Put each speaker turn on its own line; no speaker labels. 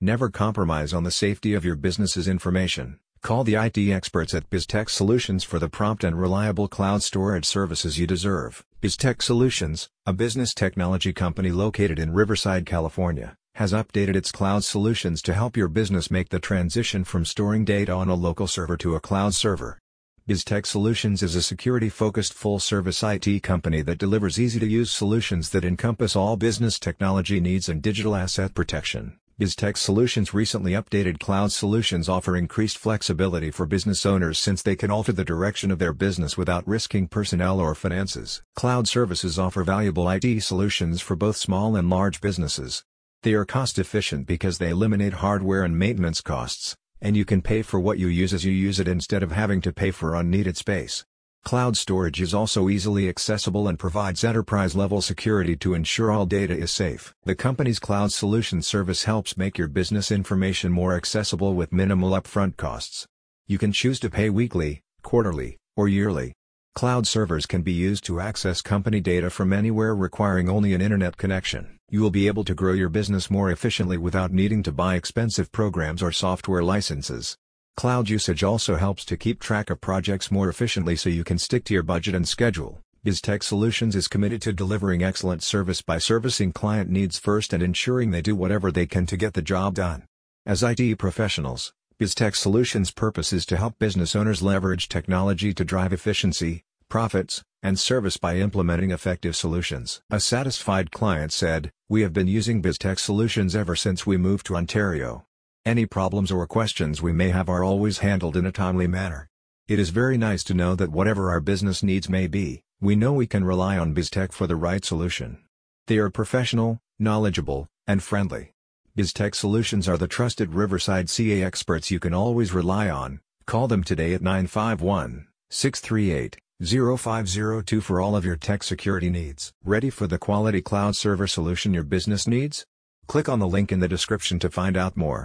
Never compromise on the safety of your business's information. Call the IT experts at BizTech Solutions for the prompt and reliable cloud storage services you deserve. BizTech Solutions, a business technology company located in Riverside, California, has updated its cloud solutions to help your business make the transition from storing data on a local server to a cloud server. BizTech Solutions is a security-focused full-service IT company that delivers easy-to-use solutions that encompass all business technology needs and digital asset protection. BizTech Solutions recently updated cloud solutions offer increased flexibility for business owners since they can alter the direction of their business without risking personnel or finances. Cloud services offer valuable IT solutions for both small and large businesses. They are cost efficient because they eliminate hardware and maintenance costs, and you can pay for what you use as you use it instead of having to pay for unneeded space. Cloud storage is also easily accessible and provides enterprise-level security to ensure all data is safe. The company's cloud solution service helps make your business information more accessible with minimal upfront costs. You can choose to pay weekly, quarterly, or yearly. Cloud servers can be used to access company data from anywhere requiring only an internet connection. You will be able to grow your business more efficiently without needing to buy expensive programs or software licenses. Cloud usage also helps to keep track of projects more efficiently so you can stick to your budget and schedule. BizTech Solutions is committed to delivering excellent service by servicing client needs first and ensuring they do whatever they can to get the job done. As IT professionals, BizTech Solutions' purpose is to help business owners leverage technology to drive efficiency, profits, and service by implementing effective solutions. A satisfied client said, We have been using BizTech Solutions ever since we moved to Ontario. Any problems or questions we may have are always handled in a timely manner. It is very nice to know that whatever our business needs may be, we know we can rely on BizTech for the right solution. They are professional, knowledgeable, and friendly. BizTech Solutions are the trusted Riverside CA experts you can always rely on. Call them today at 951 638 0502 for all of your tech security needs. Ready for the quality cloud server solution your business needs? Click on the link in the description to find out more.